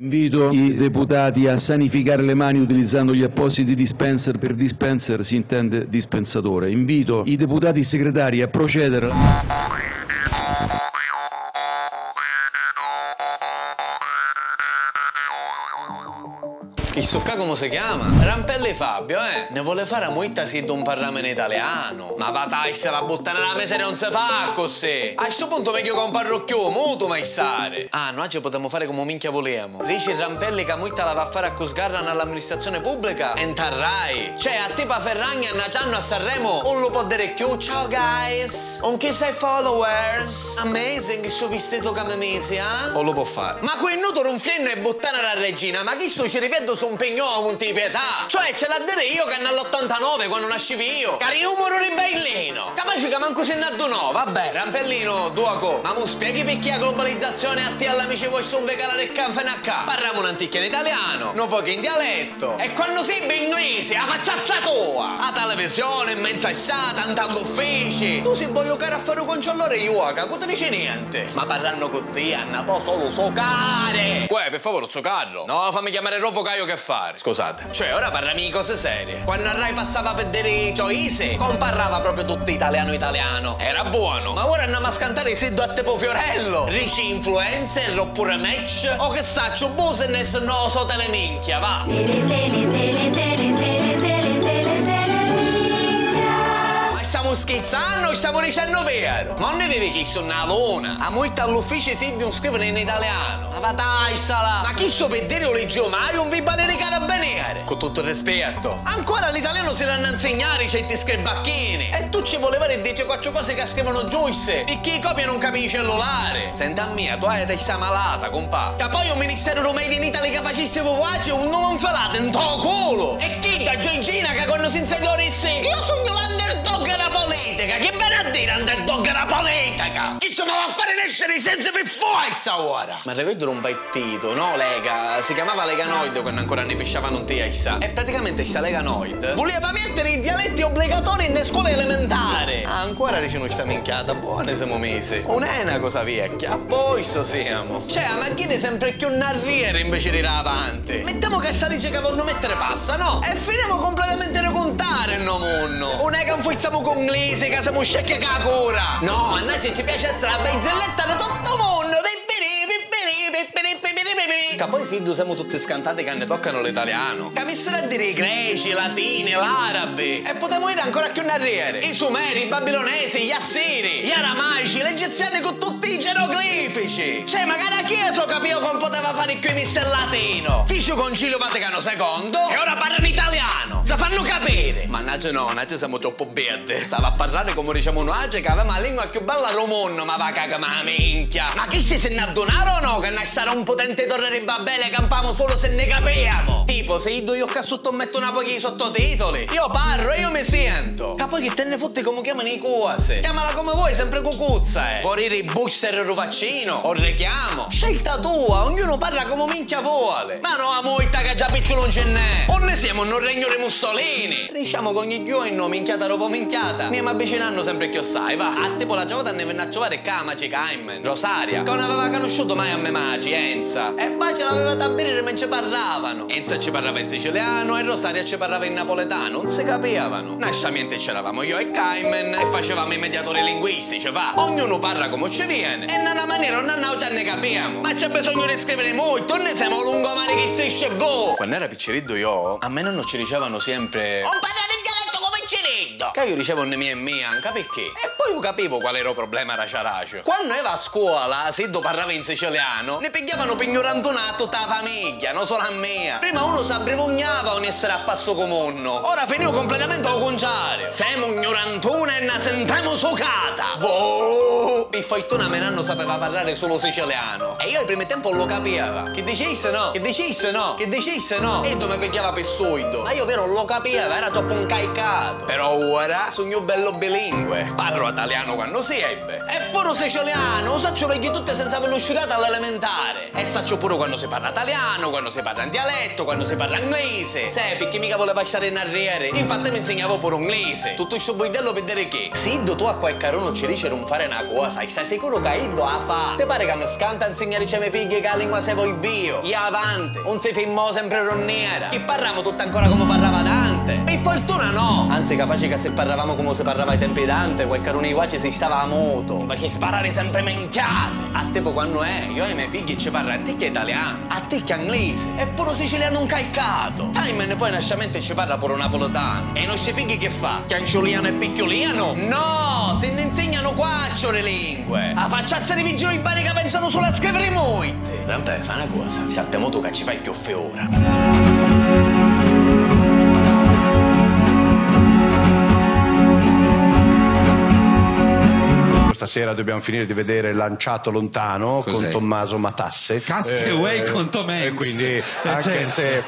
Invito i deputati a sanificare le mani utilizzando gli appositi dispenser. Per dispenser si intende dispensatore. Invito i deputati segretari a procedere. Chissà come si chiama? Rampelli Fabio, eh? Ne vuole fare a moita si un parlare in italiano. Ma va dai, se la butta nella miseria non si fa così. A questo punto meglio che un parrocchio, muto mai stare. Ah, noi oggi potremmo fare come minchia volevamo. Dici Rampelli che moita la va a fare a cosgarra nell'amministrazione pubblica? E tarrai. Cioè, a tipa Ferragna e Gianno a Sanremo, un lo può dire più. Ciao guys, un chi sei followers? Amazing il suo vestito che mi eh? O lo può fare. Ma quel nudo non fienno e buttare la regina, ma chi sto ci ripeto su un pignò con di pietà. Cioè, ce l'ha dire io che nell'89 quando nascevi io. Cari numero ribellino. Capace che manco se nato no. Vabbè, rampellino, tu a co. Ma mi spieghi perché la globalizzazione a te all'amici vuoi su un vegala e canfenacca? Parliamo un'antica in italiano, non poco in dialetto. E quando sei in inglese, la facciazza tua. Televisione, in mezzo a sa, tantando uffici. Tu si vuoi giocare a fare un controllore Iuaca, non ti dice niente. Ma parlando con te, Anna, può solo socare. Uè, per favore, so carro. No, fammi chiamare Ropo Caio che fare. Scusate. Cioè, ora parliamo di cose serie. Quando a Rai passava per vedere Gioise, non parlava proprio tutto italiano italiano. Era buono. Ma ora andiamo a scantare Siddo a Tepo Fiorello. Rici influencer oppure match. O che saccio, business no so te le minchia, va. Tele, tele, tele, tele, stiamo scherzando o stiamo dicendo vero? Non ne avevi chiesto una luna. A molti all'ufficio si non scrivono in italiano. Ma va dai, sala. Ma chi sto per dire o leggio Mario un vibane di carabinieri? Con tutto il rispetto. Ancora l'italiano si danno a insegnare i certi scribacchini. E tu ci volevi dire quattro cose che scrivono Joyce. E chi copia non capisce il cellulare. Senta mia, tu hai testa malata, compà. Che poi un ministero Made in Italy che facesse voce un nome infalato in tuo culo. E chi da Giorgina che quando si insediò disse io sono l'underdog della politica. Che bene a dire underdog della politica? Chi sono va a fare nascere senza per forza ora? Ma rivedo un battito, no Lega? Si chiamava Lega Noid quando ancora ne pesciavano te a sa. E praticamente sta Lega Noid voleva mettere i dialetti obbligatori nelle scuole elementari. Ah, ancora dice sta minchiata, buone siamo mesi. Non è una cosa vecchia, a poi so siamo. Cioè, ma chi sempre più un arriere invece di là avanti? Mettiamo che sta dice che vogliono mettere passa, no? E finiamo completamente di contare il no monno. Non è che infuzziamo inglese, che siamo scecchi che la cura. No, a noi ci piace essere la barzelletta di tutto il mondo. Che poi sì, siamo tutte scantate che ne toccano l'italiano. Capissero a dire i greci, i latini, l'arabi. E potremmo ir ancora più in arriere. I sumeri, i babilonesi, gli assiri, gli aramaici, gli egiziani con tutti i geroglifici. Cioè, magari a Chiesa capivo che non poteva fare in il latino. Ficio Concilio Vaticano II e ora parlano italiano. Si fanno capire. Mannaggia no, mannaggia siamo troppo berde. Stava a parlare come diciamo noi, che aveva la lingua più bella mondo, ma va caga ma minchia. Ma chi si se ne addonare o no? Che ne sarà un potente torre di Babele, campamo solo se ne capiamo. Tipo, se io io qua sotto metto una pochi sottotitoli, io parlo e io mi sento. Che poi che te ne fotte come chiamano i cose. Chiamala come vuoi, sempre cucuzza, eh. Vorrire i booster il vaccino, o richiamo. Scelta tua, ognuno parla come minchia vuole. Ma no, a moita che già picciolo non ce n'è. O ne siamo in un regno di Mussolini. Diciamo che ogni giorno, minchiata dopo minchiata, andiamo avvicinando sempre più sai, va. A tipo la giovata ne venne a trovare Camaci, Cayman, Rosaria, che non aveva conosciuto mai a me Maci, Enza. E poi ce l'aveva da bere mentre parlavano. Enza ci parlava in siciliano e Rosaria ci parlava in napoletano, non si capivano. Nasciamente c'eravamo io e Cayman e facevamo i mediatori linguistici, va. Ognuno parla come ci viene. E una maniera o in un'altra ne capiamo. Ma c'è bisogno di scrivere molto, ne siamo lungomani che strisce boh. Quando era picciriddo io, a me non ci dicevano sempre... Un io dicevo ne mia e mia, anche perché? E io capivo qual era il problema raciaracio. Quando ero a scuola, se tu parlava in siciliano, ne pigliavano per tutta la famiglia, non solo a me. Prima uno si abbrivognava o ne essere a passo comunno. Ora finivo completamente al contrario. Siamo ignorantuna e ne sentiamo sucata. Boh! Il foittone me non sapeva parlare solo siciliano. E io al primo tempo lo capiva. Che dicesse no, che dicesse no, che dicesse no. E mi pigliava per suido. Ma io vero lo capiva, era troppo incaicato. Però ora sono io bello bilingue. Parlo italiano quando si ebbe. E pure siciliano, lo saccio perché tutte senza averlo sciurato all'elementare. E saccio pure quando si parla italiano, quando si parla in dialetto, quando si parla inglese. Sai, perché mica voleva stare in arriere. Infatti mi insegnavo pure inglese. Tutto questo buidello per dire che, se tu a qualche carono ci dice non fare una cosa, stai sicuro che io a fa? Ti pare che mi scanta a insegnare ai miei figli che la lingua se vuoi vio? Io avanti, non si filmò sempre ronniera. Che parliamo tutto ancora come parlava Dante. Fortuna no! Anzi, capace che se parlavamo come si parlava ai tempi di Dante, quel carone di qua ci si stava a moto. Ma che sparare sempre menchiate! A te poi quando è? Io e i miei figli ci parlo a te che è italiano, a te che è inglese, e pure siciliano un calcato. Timon poi nasciamente ci parla pure napoletano. E i nostri figli che fa? Cancioliano e picchioliano? No! Se ne insegnano quattro le lingue! A facciazza di vigili i bari che pensano solo a scrivere molte! In realtà fa una cosa, se a te moto che ci fai più ora. Stasera dobbiamo finire di vedere Lanciato Lontano con Cos'è? Tommaso Matasse. Castaway con Tom E quindi Eh, anche certo. se